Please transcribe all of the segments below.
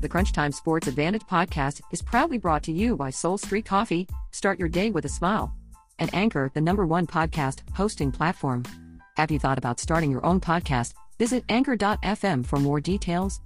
The Crunch Time Sports Advantage podcast is proudly brought to you by Soul Street Coffee. Start your day with a smile. And Anchor, the number one podcast hosting platform. Have you thought about starting your own podcast? Visit anchor.fm for more details.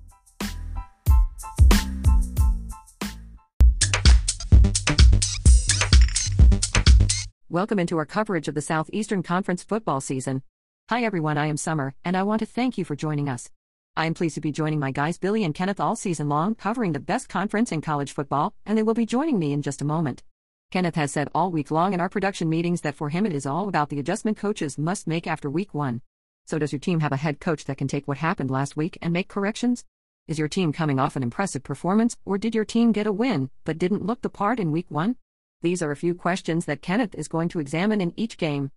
Welcome into our coverage of the Southeastern Conference football season. Hi everyone, I am Summer, and I want to thank you for joining us. I am pleased to be joining my guys Billy and Kenneth all season long, covering the best conference in college football, and they will be joining me in just a moment. Kenneth has said all week long in our production meetings that for him it is all about the adjustment coaches must make after week one. So, does your team have a head coach that can take what happened last week and make corrections? Is your team coming off an impressive performance, or did your team get a win but didn't look the part in week one? These are a few questions that Kenneth is going to examine in each game.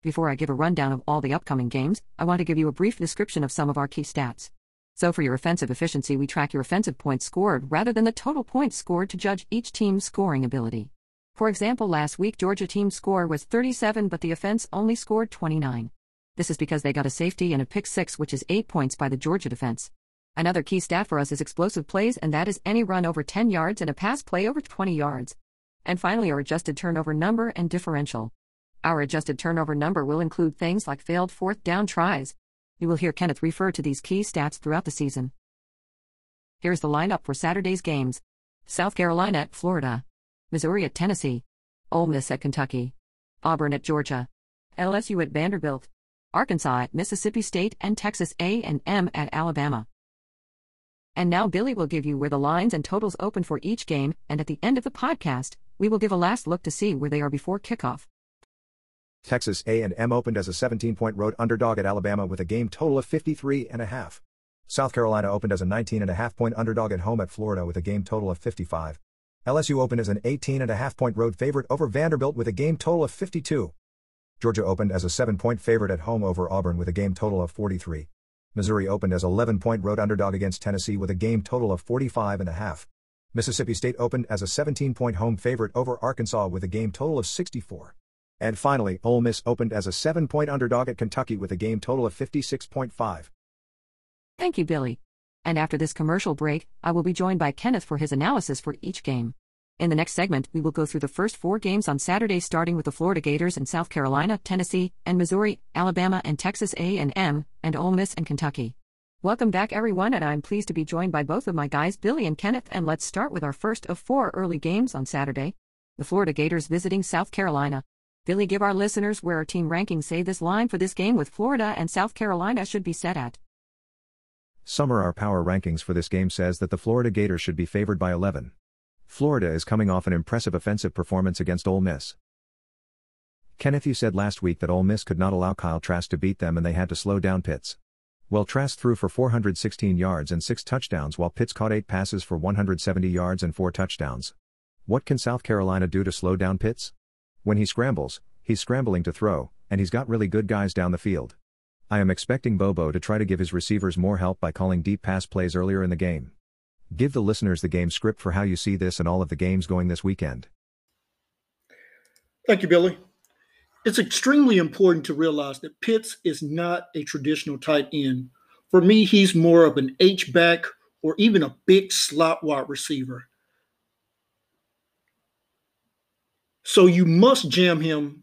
Before I give a rundown of all the upcoming games, I want to give you a brief description of some of our key stats. So, for your offensive efficiency, we track your offensive points scored rather than the total points scored to judge each team's scoring ability. For example, last week Georgia team's score was 37, but the offense only scored 29. This is because they got a safety and a pick six, which is 8 points by the Georgia defense. Another key stat for us is explosive plays, and that is any run over 10 yards and a pass play over 20 yards. And finally, our adjusted turnover number and differential. Our adjusted turnover number will include things like failed fourth down tries. You will hear Kenneth refer to these key stats throughout the season. Here's the lineup for Saturday's games South Carolina at Florida, Missouri at Tennessee, Ole Miss at Kentucky, Auburn at Georgia, LSU at Vanderbilt, Arkansas at Mississippi State, and Texas A&M at Alabama. And now Billy will give you where the lines and totals open for each game, and at the end of the podcast, we will give a last look to see where they are before kickoff. Texas A&M opened as a 17-point road underdog at Alabama with a game total of 53 and a half. South Carolina opened as a 19 and a half point underdog at home at Florida with a game total of 55. LSU opened as an 18 and a half point road favorite over Vanderbilt with a game total of 52. Georgia opened as a 7-point favorite at home over Auburn with a game total of 43. Missouri opened as 11-point road underdog against Tennessee with a game total of 45 and a half. Mississippi State opened as a 17 point home favorite over Arkansas with a game total of 64. And finally, Ole Miss opened as a 7 point underdog at Kentucky with a game total of 56.5. Thank you, Billy. And after this commercial break, I will be joined by Kenneth for his analysis for each game. In the next segment, we will go through the first four games on Saturday starting with the Florida Gators and South Carolina, Tennessee, and Missouri, Alabama and Texas A&M, and Ole Miss and Kentucky. Welcome back, everyone, and I'm pleased to be joined by both of my guys, Billy and Kenneth. And let's start with our first of four early games on Saturday. The Florida Gators visiting South Carolina. Billy, give our listeners where our team rankings say this line for this game with Florida and South Carolina should be set at. Summer our power rankings for this game says that the Florida Gators should be favored by 11. Florida is coming off an impressive offensive performance against Ole Miss. Kenneth, you said last week that Ole Miss could not allow Kyle Trask to beat them and they had to slow down Pitts. Well, Trask threw for 416 yards and 6 touchdowns while Pitts caught 8 passes for 170 yards and 4 touchdowns. What can South Carolina do to slow down Pitts? When he scrambles, he's scrambling to throw, and he's got really good guys down the field. I am expecting Bobo to try to give his receivers more help by calling deep pass plays earlier in the game. Give the listeners the game script for how you see this and all of the games going this weekend. Thank you, Billy it's extremely important to realize that Pitts is not a traditional tight end. For me, he's more of an H back or even a big slot wide receiver. So you must jam him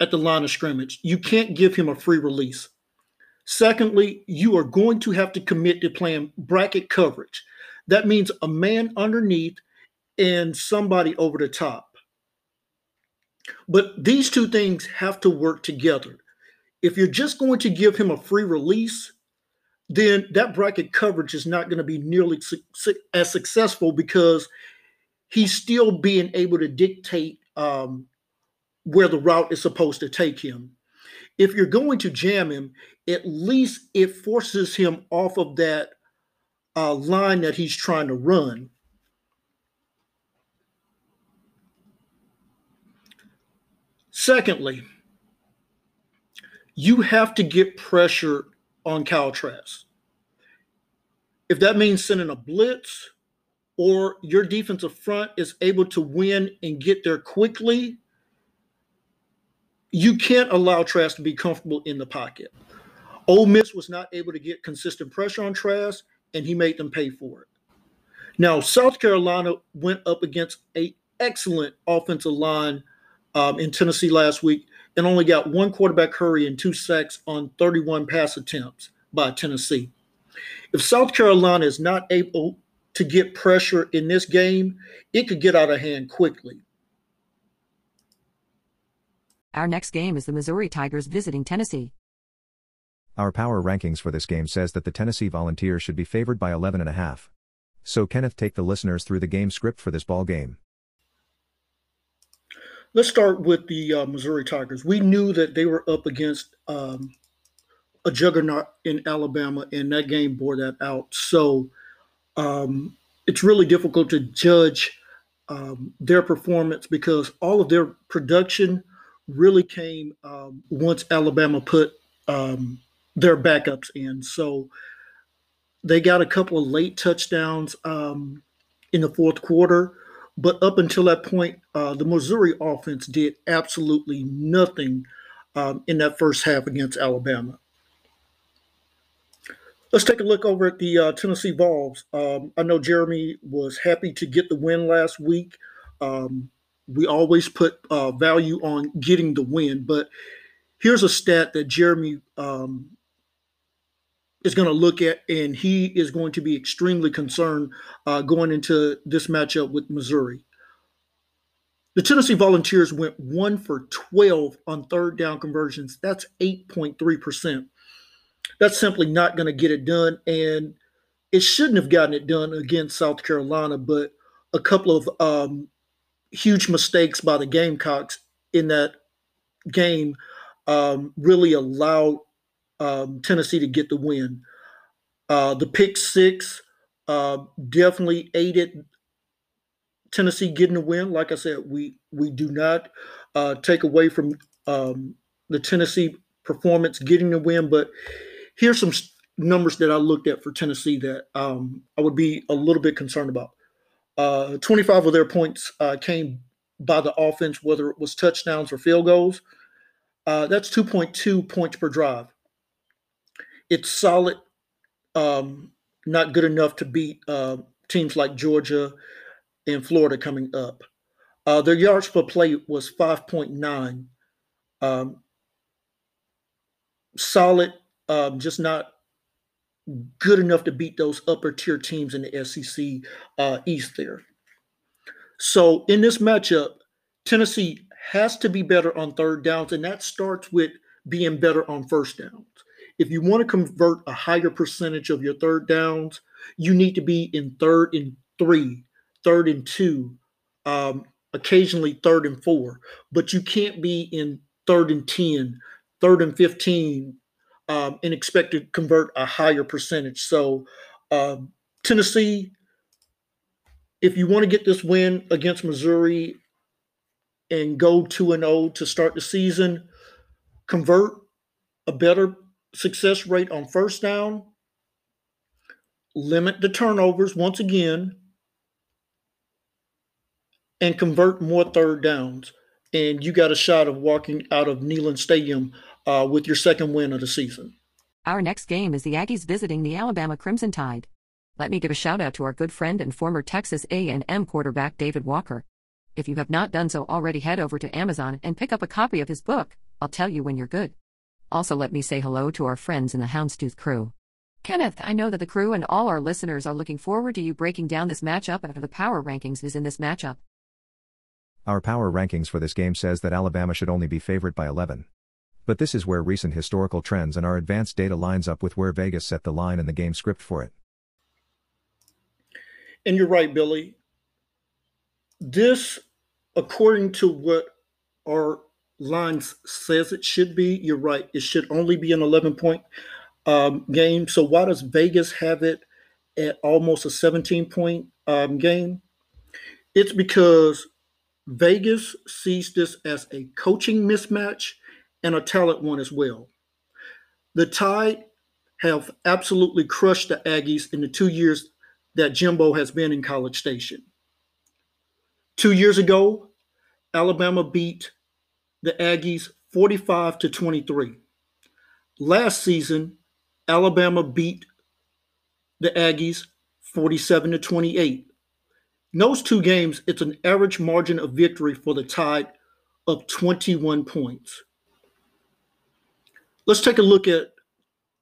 at the line of scrimmage. You can't give him a free release. Secondly, you are going to have to commit to playing bracket coverage. That means a man underneath and somebody over the top. But these two things have to work together. If you're just going to give him a free release, then that bracket coverage is not going to be nearly su- as successful because he's still being able to dictate um, where the route is supposed to take him. If you're going to jam him, at least it forces him off of that uh, line that he's trying to run. Secondly, you have to get pressure on Kyle If that means sending a blitz or your defensive front is able to win and get there quickly, you can't allow Trask to be comfortable in the pocket. Ole Miss was not able to get consistent pressure on Trask, and he made them pay for it. Now, South Carolina went up against a excellent offensive line um, in Tennessee last week and only got one quarterback hurry and two sacks on 31 pass attempts by Tennessee. If South Carolina is not able to get pressure in this game, it could get out of hand quickly. Our next game is the Missouri Tigers visiting Tennessee. Our power rankings for this game says that the Tennessee Volunteers should be favored by 11 and a half. So Kenneth take the listeners through the game script for this ball game. Let's start with the uh, Missouri Tigers. We knew that they were up against um, a juggernaut in Alabama, and that game bore that out. So um, it's really difficult to judge um, their performance because all of their production really came um, once Alabama put um, their backups in. So they got a couple of late touchdowns um, in the fourth quarter. But up until that point, uh, the Missouri offense did absolutely nothing um, in that first half against Alabama. Let's take a look over at the uh, Tennessee Vols. Um, I know Jeremy was happy to get the win last week. Um, we always put uh, value on getting the win, but here's a stat that Jeremy um, is going to look at, and he is going to be extremely concerned uh, going into this matchup with Missouri. The Tennessee Volunteers went one for 12 on third down conversions. That's 8.3%. That's simply not going to get it done. And it shouldn't have gotten it done against South Carolina, but a couple of um, huge mistakes by the Gamecocks in that game um, really allowed um, Tennessee to get the win. Uh, the pick six uh, definitely aided Tennessee getting the win. Like I said, we we do not uh, take away from um, the Tennessee performance getting the win, but here's some numbers that I looked at for Tennessee that um, I would be a little bit concerned about. Uh, 25 of their points uh, came by the offense, whether it was touchdowns or field goals. Uh, that's 2.2 points per drive it's solid, um, not good enough to beat uh, teams like Georgia and Florida coming up. Uh, their yards per play was 5.9. Um, solid, um, just not good enough to beat those upper tier teams in the SEC uh, East there. So in this matchup, Tennessee has to be better on third downs, and that starts with being better on first downs if you want to convert a higher percentage of your third downs, you need to be in third and three, third and two, um, occasionally third and four, but you can't be in third and 10, third and 15, um, and expect to convert a higher percentage. So, um, Tennessee, if you want to get this win against Missouri and go 2 and 0 to start the season, convert a better success rate on first down, limit the turnovers once again, and convert more third downs. And you got a shot of walking out of Neyland Stadium uh, with your second win of the season. Our next game is the Aggies visiting the Alabama Crimson Tide. Let me give a shout out to our good friend and former Texas A&M quarterback David Walker. If you have not done so already, head over to Amazon and pick up a copy of his book. I'll tell you when you're good. Also, let me say hello to our friends in the Houndstooth crew. Kenneth, I know that the crew and all our listeners are looking forward to you breaking down this matchup after the power rankings is in this matchup. Our power rankings for this game says that Alabama should only be favored by 11. But this is where recent historical trends and our advanced data lines up with where Vegas set the line in the game script for it. And you're right, Billy. This, according to what our lines says it should be. You're right. It should only be an 11 point um, game. So why does Vegas have it at almost a 17 point um, game? It's because Vegas sees this as a coaching mismatch and a talent one as well. The Tide have absolutely crushed the Aggies in the two years that Jimbo has been in College Station. Two years ago, Alabama beat the Aggies 45 to 23. Last season, Alabama beat the Aggies 47 to 28. In those two games, it's an average margin of victory for the Tide of 21 points. Let's take a look at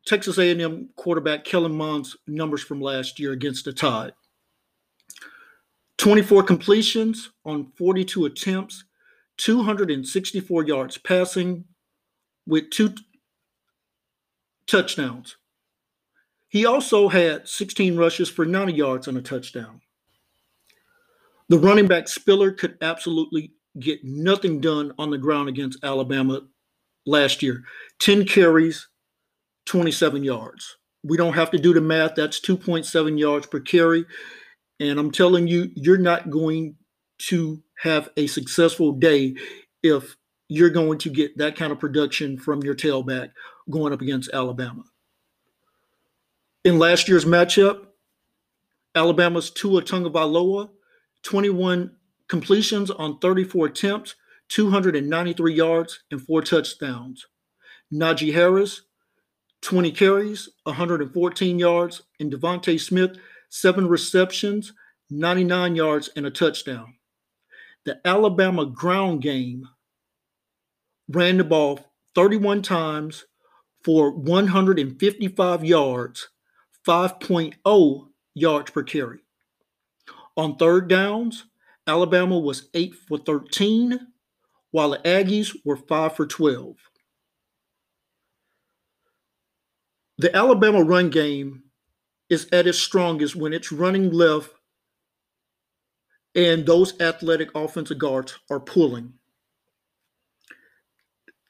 Texas A&M quarterback Kellen Mond's numbers from last year against the Tide. 24 completions on 42 attempts, 264 yards passing with two t- touchdowns. He also had 16 rushes for 90 yards and a touchdown. The running back Spiller could absolutely get nothing done on the ground against Alabama last year. 10 carries, 27 yards. We don't have to do the math. That's 2.7 yards per carry. And I'm telling you, you're not going to have a successful day if you're going to get that kind of production from your tailback going up against Alabama. In last year's matchup, Alabama's Tua Tagovailoa, 21 completions on 34 attempts, 293 yards, and four touchdowns. Najee Harris, 20 carries, 114 yards, and DeVonta Smith, seven receptions, 99 yards, and a touchdown. The Alabama ground game ran the ball 31 times for 155 yards, 5.0 yards per carry. On third downs, Alabama was 8 for 13, while the Aggies were 5 for 12. The Alabama run game is at its strongest when it's running left and those athletic offensive guards are pulling.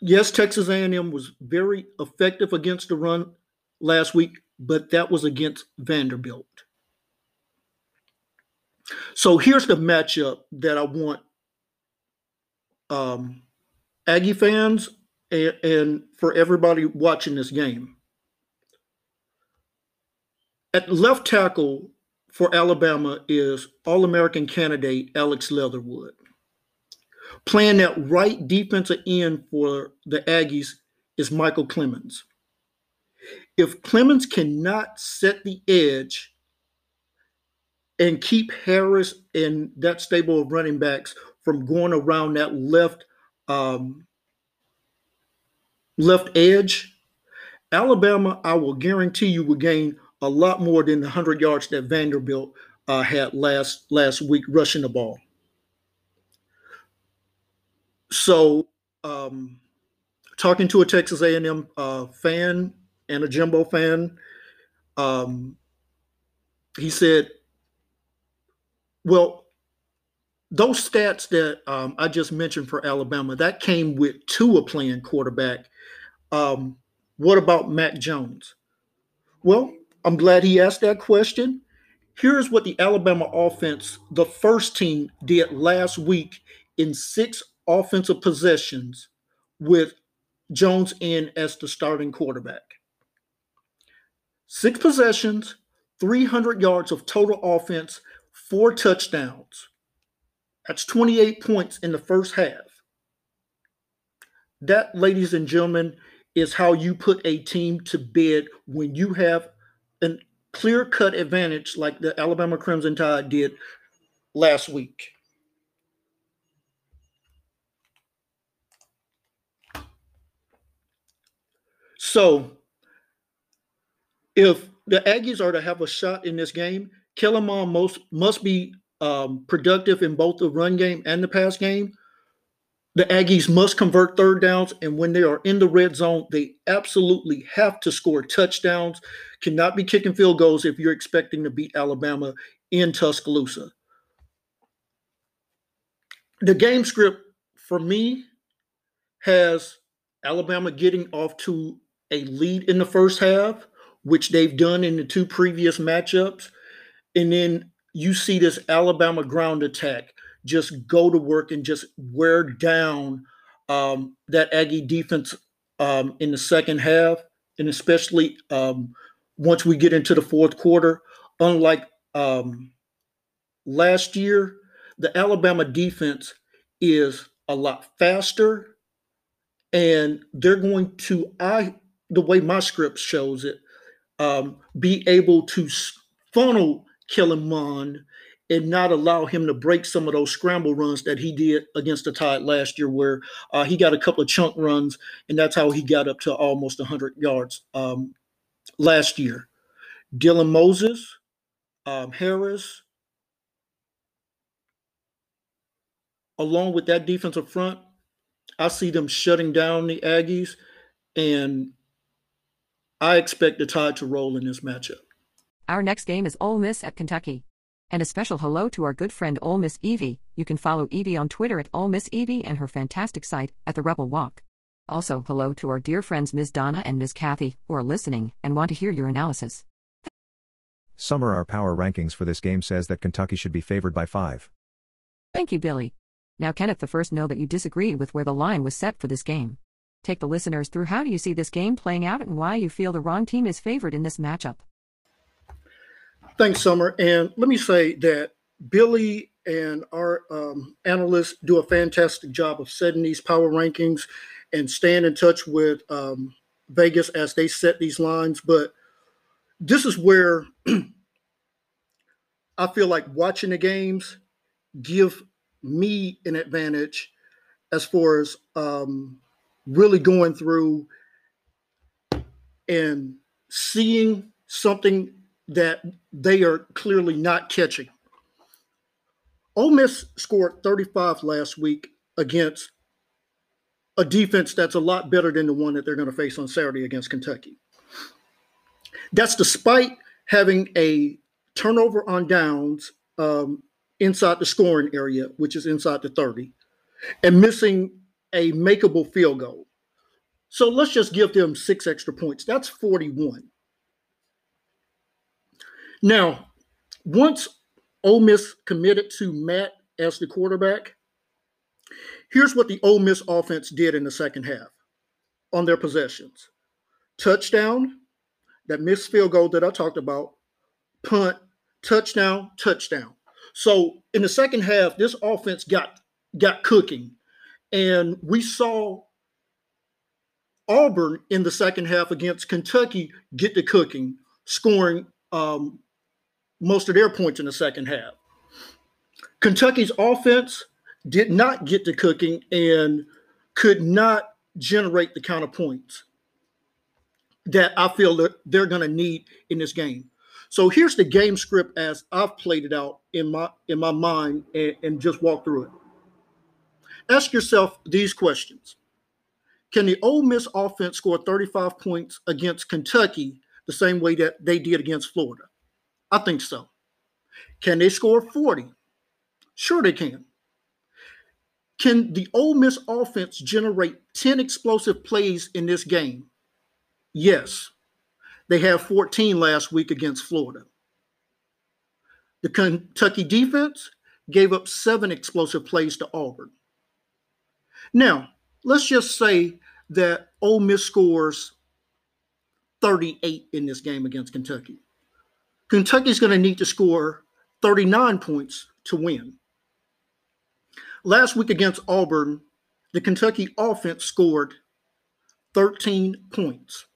Yes, Texas A&M was very effective against the run last week, but that was against Vanderbilt. So here's the matchup that I want um, Aggie fans and, and for everybody watching this game. At left tackle for Alabama is All American candidate Alex Leatherwood. Playing that right defensive end for the Aggies is Michael Clemons. If Clemons cannot set the edge and keep Harris and that stable of running backs from going around that left um, left edge, Alabama, I will guarantee you, will gain a lot more than the 100 yards that Vanderbilt uh, had last last week rushing the ball. So, um, talking to a Texas A&M uh, fan and a Jimbo fan, um, he said, "Well, those stats that um, I just mentioned for Alabama that came with Tua playing quarterback. Um, what about Mac Jones? Well, I'm glad he asked that question. Here's what the Alabama offense, the first team, did last week in six offensive possessions with Jones in as the starting quarterback. Six possessions, 300 yards of total offense, four touchdowns. That's 28 points in the first half. That, ladies and gentlemen, is how you put a team to bed when you have a clear cut advantage like the Alabama Crimson Tide did last week. So, if the Aggies are to have a shot in this game, Kellen Mond most must be um, productive in both the run game and the pass game. The Aggies must convert third downs, and when they are in the red zone, they absolutely have to score touchdowns. Cannot be kicking field goals if you're expecting to beat Alabama in Tuscaloosa. The game script for me has Alabama getting off to a lead in the first half, which they've done in the two previous matchups, and then you see this Alabama ground attack just go to work and just wear down um, that Aggie defense um, in the second half, and especially um, once we get into the fourth quarter. Unlike um, last year, the Alabama defense is a lot faster, and they're going to I the way my script shows it, um, be able to funnel Kellen Mond and not allow him to break some of those scramble runs that he did against the Tide last year, where uh, he got a couple of chunk runs, and that's how he got up to almost 100 yards um, last year. Dylan Moses, um, Harris, along with that defensive front, I see them shutting down the Aggies, and I expect the Tide to roll in this matchup. Our next game is Ole Miss at Kentucky. And a special hello to our good friend Ole Miss Evie. You can follow Evie on Twitter at Ole Miss Evie and her fantastic site at the Rebel Walk. Also, hello to our dear friends Ms. Donna and Ms. Kathy, who are listening and want to hear your analysis. Summer our power rankings for this game says that Kentucky should be favored by 5. Thank you, Billy. Now, Kenneth, the first know that you disagreed with where the line was set for this game. Take the listeners through how do you see this game playing out and why you feel the wrong team is favored in this matchup. Thanks, Summer. And let me say that Billy and our um, analysts do a fantastic job of setting these power rankings and staying in touch with um, Vegas as they set these lines. But this is where I feel like watching the games give me an advantage as far as um, really going through and seeing something that they are clearly not catching. Ole Miss scored 35 last week against a defense that's a lot better than the one that they're going to face on Saturday against Kentucky. That's despite having a turnover on downs um, inside the scoring area, which is inside the 30, and missing a makeable field goal. So let's just give them six extra points. That's 41. Now, once Ole Miss committed to Matt as the quarterback, here's what the Ole Miss offense did in the second half on their possessions touchdown, that missed field goal that I talked about, punt, touchdown, touchdown. So in the second half, this offense got got cooking, and we saw Auburn in the second half against Kentucky get the cooking, scoring um, most of their points in the second half. Kentucky's offense did not get to cooking and could not generate the kind of points that I feel that they're going to need in this game. So here's the game script as I've played it out in my in my mind and, and just walk through it. Ask yourself these questions. Can the Ole Miss offense score 35 points against Kentucky the same way that they did against Florida? I think so. Can they score 40? Sure, they can. Can the Ole Miss offense generate 10 explosive plays in this game? Yes. They have 14 last week against Florida. The Kentucky defense gave up seven explosive plays to Auburn. Now, let's just say that Ole Miss scores 38 in this game against Kentucky. Kentucky's going to need to score 39 points to win. Last week against Auburn, the Kentucky offense scored 13 points.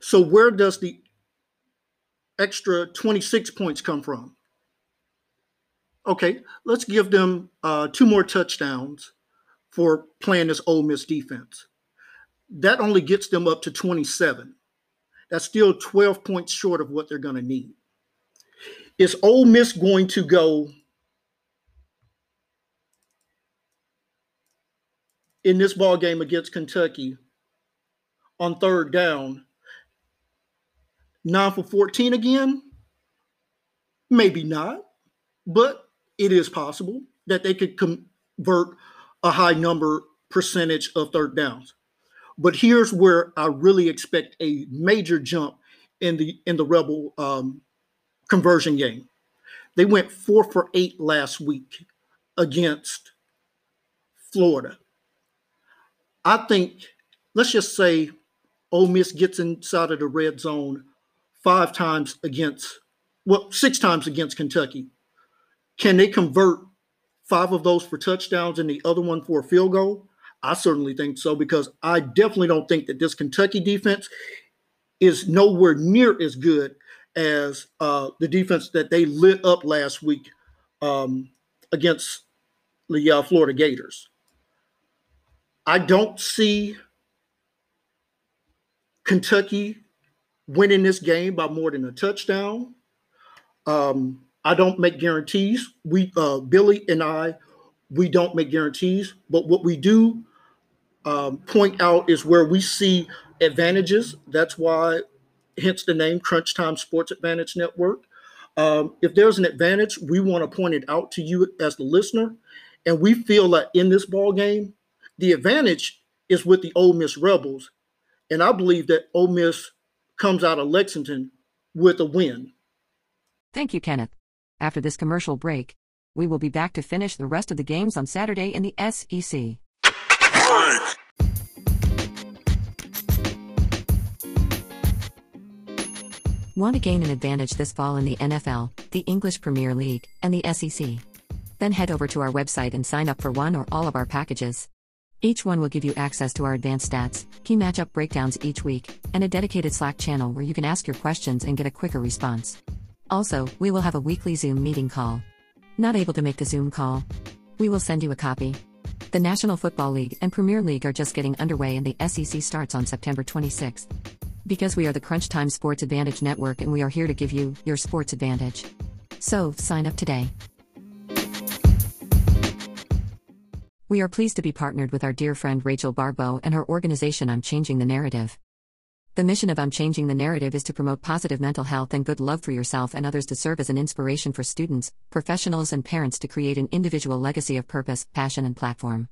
So, where does the extra 26 points come from? Okay, let's give them uh, two more touchdowns for playing this Ole Miss defense. That only gets them up to 27. That's still 12 points short of what they're going to need. Is Ole Miss going to go in this ball game against Kentucky on third down, nine for 14 again? Maybe not, but it is possible that they could convert a high number percentage of third downs. But here's where I really expect a major jump in the in the Rebel um, conversion game. They went four for eight last week against Florida. I think let's just say Ole Miss gets inside of the red zone five times against well six times against Kentucky. Can they convert five of those for touchdowns and the other one for a field goal? I certainly think so because I definitely don't think that this Kentucky defense is nowhere near as good as uh, the defense that they lit up last week um, against the uh, Florida Gators. I don't see Kentucky winning this game by more than a touchdown. Um, I don't make guarantees. We, uh, Billy and I, we don't make guarantees. But what we do um, point out is where we see advantages. That's why, hence the name Crunch Time Sports Advantage Network. Um, if there's an advantage, we want to point it out to you as the listener. And we feel that in this ball game, the advantage is with the Ole Miss Rebels. And I believe that Ole Miss comes out of Lexington with a win. Thank you, Kenneth. After this commercial break, we will be back to finish the rest of the games on Saturday in the SEC. Want to gain an advantage this fall in the NFL, the English Premier League, and the SEC? Then head over to our website and sign up for one or all of our packages. Each one will give you access to our advanced stats, key matchup breakdowns each week, and a dedicated Slack channel where you can ask your questions and get a quicker response. Also, we will have a weekly Zoom meeting call. Not able to make the Zoom call? We will send you a copy. The National Football League and Premier League are just getting underway and the SEC starts on September 26. Because we are the Crunch Time Sports Advantage Network and we are here to give you your sports advantage. So, sign up today. We are pleased to be partnered with our dear friend Rachel Barbeau and her organization I'm Changing the Narrative. The mission of I'm Changing the Narrative is to promote positive mental health and good love for yourself and others to serve as an inspiration for students, professionals, and parents to create an individual legacy of purpose, passion, and platform.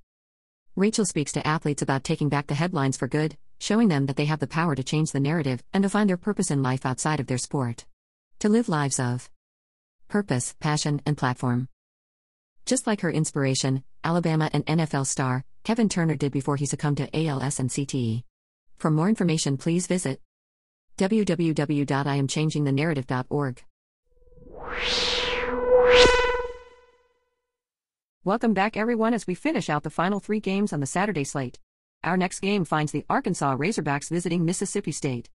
Rachel speaks to athletes about taking back the headlines for good, showing them that they have the power to change the narrative and to find their purpose in life outside of their sport. To live lives of purpose, passion, and platform. Just like her inspiration, Alabama and NFL star, Kevin Turner did before he succumbed to ALS and CTE. For more information, please visit www.iamchangingthenarrative.org. Welcome back, everyone, as we finish out the final three games on the Saturday slate. Our next game finds the Arkansas Razorbacks visiting Mississippi State.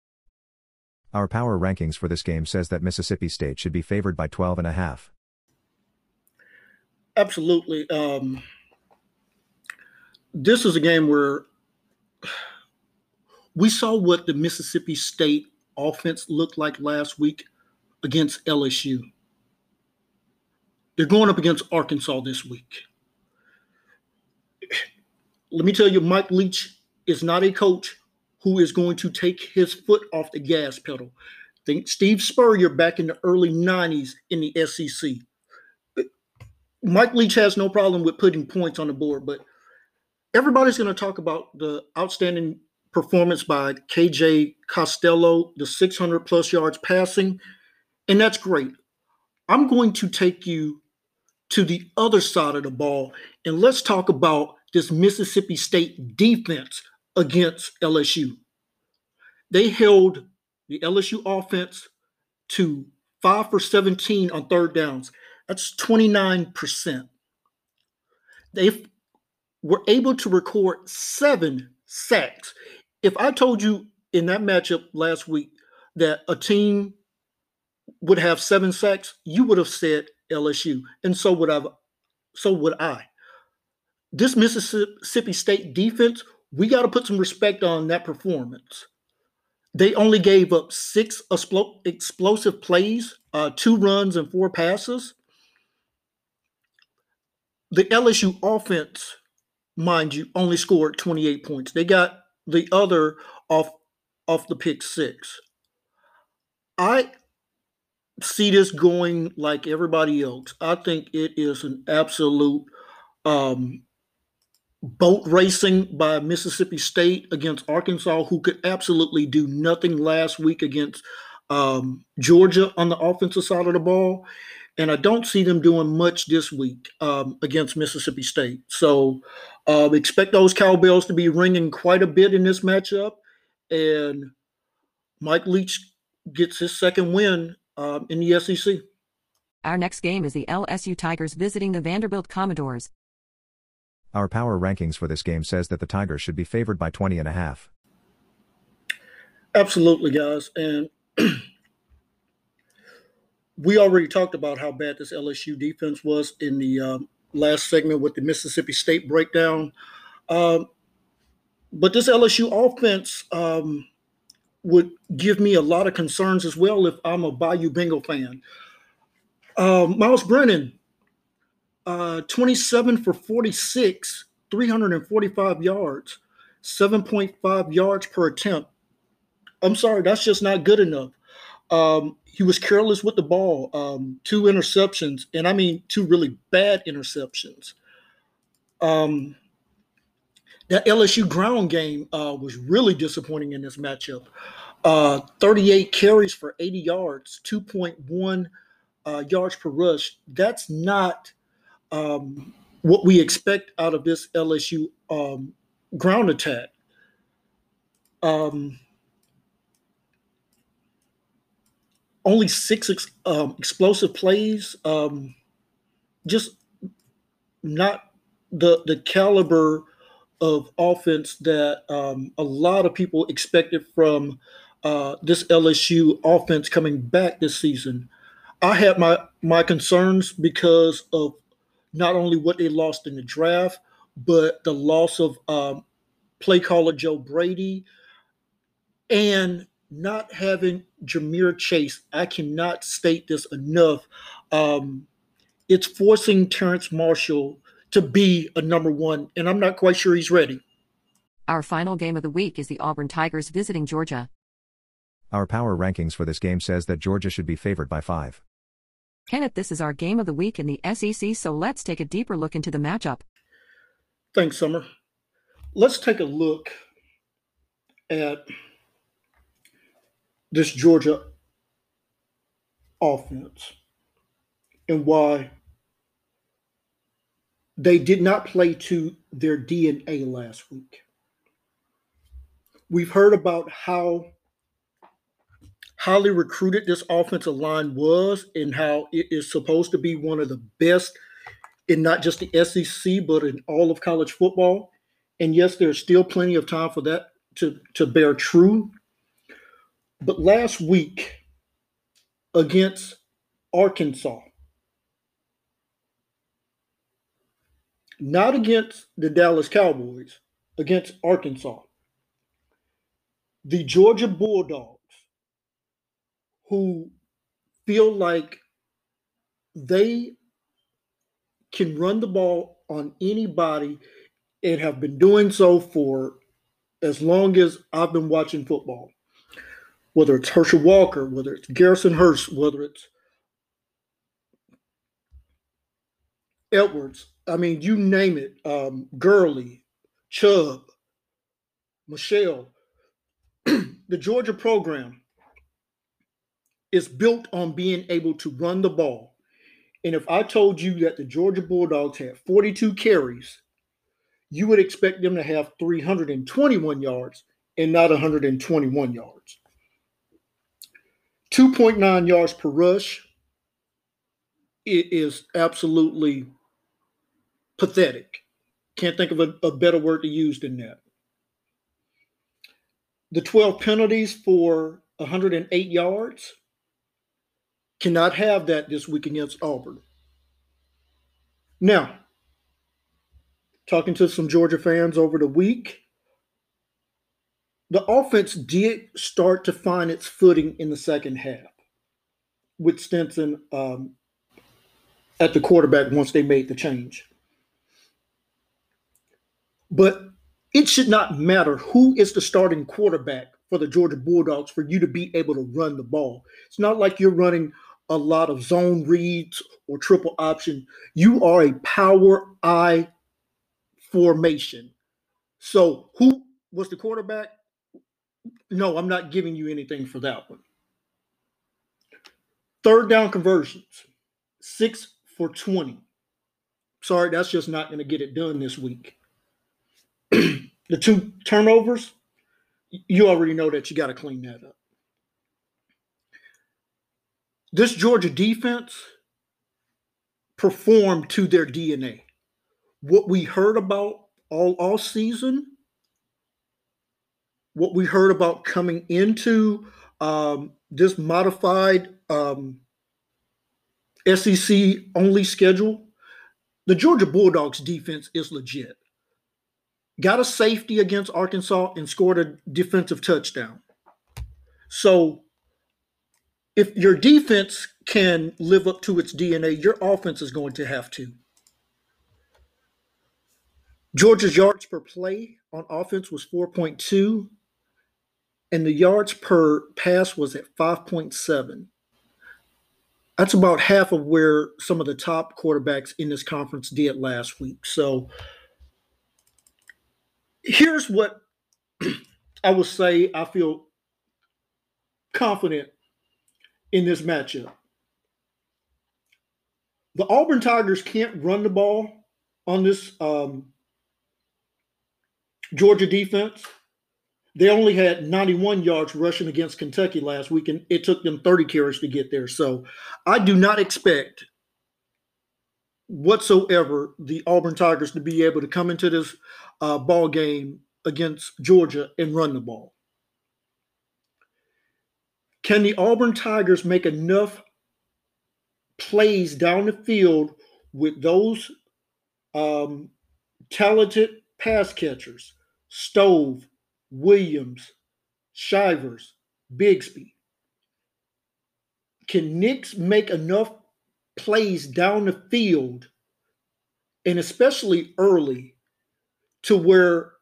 Our power rankings for this game says that Mississippi State should be favored by 12 and a half. Absolutely. Um, this is a game where we saw what the Mississippi State offense looked like last week against LSU. They're going up against Arkansas this week let me tell you, Mike Leach is not a coach who is going to take his foot off the gas pedal. Think Steve Spurrier back in the early 90s in the SEC. Mike Leach has no problem with putting points on the board, but everybody's going to talk about the outstanding performance by KJ Costello, the 600 plus yards passing, and that's great. I'm going to take you to the other side of the ball and let's talk about this Mississippi State defense against LSU. They held the LSU offense to five for 17 on third downs. That's 29%. They were able to record seven sacks. If I told you in that matchup last week that a team would have seven sacks, you would have said LSU. And so would I so would I this Mississippi State defense, we got to put some respect on that performance. They only gave up six explosive plays, uh, two runs, and four passes. The LSU offense, mind you, only scored 28 points. They got the other off off the pick six. I see this going like everybody else. I think it is an absolute um, boat racing by Mississippi State against Arkansas, who could absolutely do nothing last week against um, Georgia on the offensive side of the ball. And I don't see them doing much this week um, against Mississippi State. So uh, expect those cowbells to be ringing quite a bit in this matchup. And Mike Leach gets his second win um, in the SEC. Our next game is the LSU Tigers visiting the Vanderbilt Commodores. Our power rankings for this game says that the Tigers should be favored by 20 and a half. Absolutely, guys. And we already talked about how bad this LSU defense was in the um, last segment with the Mississippi State breakdown. Um, but this LSU offense um, would give me a lot of concerns as well if I'm a Bayou Bengal fan. Um, Myles Brennan, uh, 27 for 46, 345 yards, 7.5 yards per attempt. I'm sorry, that's just not good enough. Um, he was careless with the ball, um, two interceptions, and I mean two really bad interceptions. Um, that LSU ground game uh, was really disappointing in this matchup. Uh, 38 carries for 80 yards, 2.1 uh, yards per rush. That's not um, what we expect out of this LSU um, ground attack. Um, only six ex- um, explosive plays. Um, just not the the caliber of offense that um, a lot of people expected from uh, this LSU offense coming back this season. I had my my concerns because of not only what they lost in the draft, but the loss of um, play caller Joe Brady and not having Ja'Marr Chase. I cannot state this enough. Um, it's forcing Terrence Marshall to be a number one, and I'm not quite sure he's ready. Our final game of the week is the Auburn Tigers visiting Georgia. Our power rankings for this game says that Georgia should be favored by 5. Kenneth, this is our game of the week in the SEC, so let's take a deeper look into the matchup. Thanks, Summer. Let's take a look at this Georgia offense and why they did not play to their DNA last week. We've heard about how highly recruited this offensive line was and how it is supposed to be one of the best in not just the SEC, but in all of college football. And yes, there's still plenty of time for that to, to bear true. But last week against Arkansas, not against the Dallas Cowboys, against Arkansas. The Georgia Bulldogs, who feel like they can run the ball on anybody and have been doing so for as long as I've been watching football. Whether it's Herschel Walker, whether it's Garrison Hearst, whether it's Edwards, I mean, you name it, um, Gurley, Chubb, Michel. the Georgia program is built on being able to run the ball. And if I told you that the Georgia Bulldogs had 42 carries, you would expect them to have 321 yards and not 121 yards. 2.9 yards per rush. It is absolutely pathetic. Can't think of a, a better word to use than that. The 12 penalties for 108 yards cannot have that this week against Auburn. Now, talking to some Georgia fans over the week, the offense did start to find its footing in the second half with Stetson um, at the quarterback once they made the change. But it should not matter who is the starting quarterback for the Georgia Bulldogs for you to be able to run the ball. It's not like you're running a lot of zone reads or triple option. You are a power I formation. So who was the quarterback? No, I'm not giving you anything for that one. Third down conversions, six for 20. Sorry, that's just not going to get it done this week. the two turnovers, you already know that you got to clean that up. This Georgia defense performed to their DNA. What we heard about all, all season, what we heard about coming into um, this modified um, SEC only schedule, the Georgia Bulldogs defense is legit. Got a safety against Arkansas and scored a defensive touchdown. So if your defense can live up to its DNA, your offense is going to have to. Georgia's yards per play on offense was 4.2, and the yards per pass was at 5.7. That's about half of where some of the top quarterbacks in this conference did last week. So here's what I will say I feel confident in this matchup. The Auburn Tigers can't run the ball on this um, Georgia defense. They only had 91 yards rushing against Kentucky last week, and it took them 30 carries to get there. So I do not expect whatsoever the Auburn Tigers to be able to come into this uh, ball game against Georgia and run the ball. Can the Auburn Tigers make enough plays down the field with those um, talented pass catchers, Stove, Williams, Shivers, Bigsby. Can Nix make enough plays down the field, and especially early, to where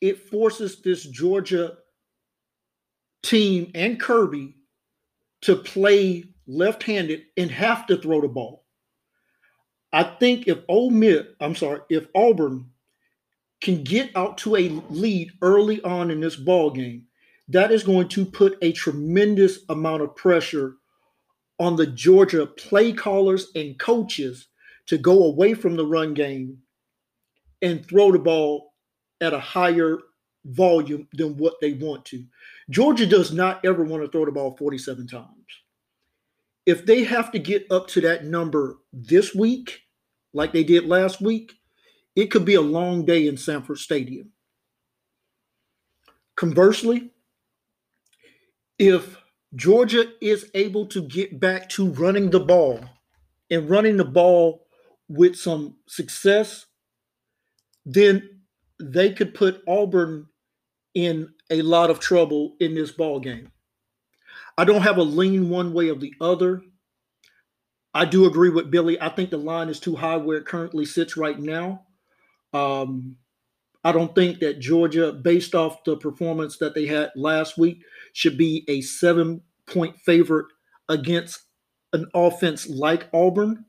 it forces this Georgia team and Kirby to play left handed and have to throw the ball? I think if Ole Miss, I'm sorry, if Auburn can get out to a lead early on in this ball game, that is going to put a tremendous amount of pressure on the Georgia play callers and coaches to go away from the run game and throw the ball at a higher volume than what they want to. Georgia does not ever want to throw the ball 47 times. If they have to get up to that number this week, like they did last week, it could be a long day in Sanford Stadium. Conversely, if Georgia is able to get back to running the ball and running the ball with some success, then they could put Auburn in a lot of trouble in this ball game. I don't have a lean one way or the other. I do agree with Billy. I think the line is too high where it currently sits right now. Um, I don't think that Georgia, based off the performance that they had last week, should be a seven point favorite against an offense like Auburn.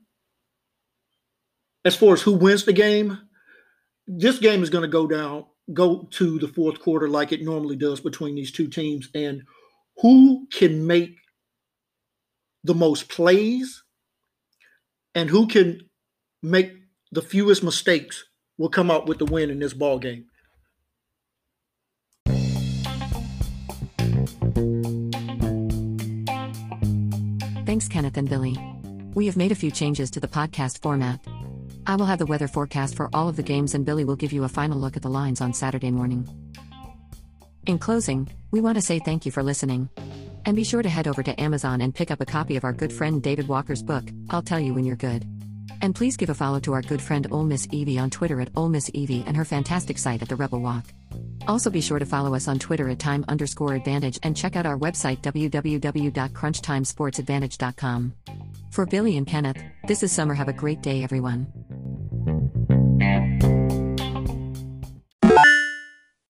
As far as who wins the game, this game is going to go down, go to the fourth quarter like it normally does between these two teams. And who can make the most plays and who can make the fewest mistakes will come out with the win in this ball game. Thanks, Kenneth and Billy. We have made a few changes to the podcast format. I will have the weather forecast for all of the games, and Billy will give you a final look at the lines on Saturday morning. In closing, we want to say thank you for listening. And be sure to head over to Amazon and pick up a copy of our good friend David Walker's book, I'll Tell You When You're Good. And please give a follow to our good friend Ole Miss Evie on Twitter at Ole Miss Evie and her fantastic site at The Rebel Walk. Also be sure to follow us on Twitter at time underscore advantage and check out our website www.crunchtimesportsadvantage.com. For Billy and Kenneth, this is Summer. Have a great day, everyone.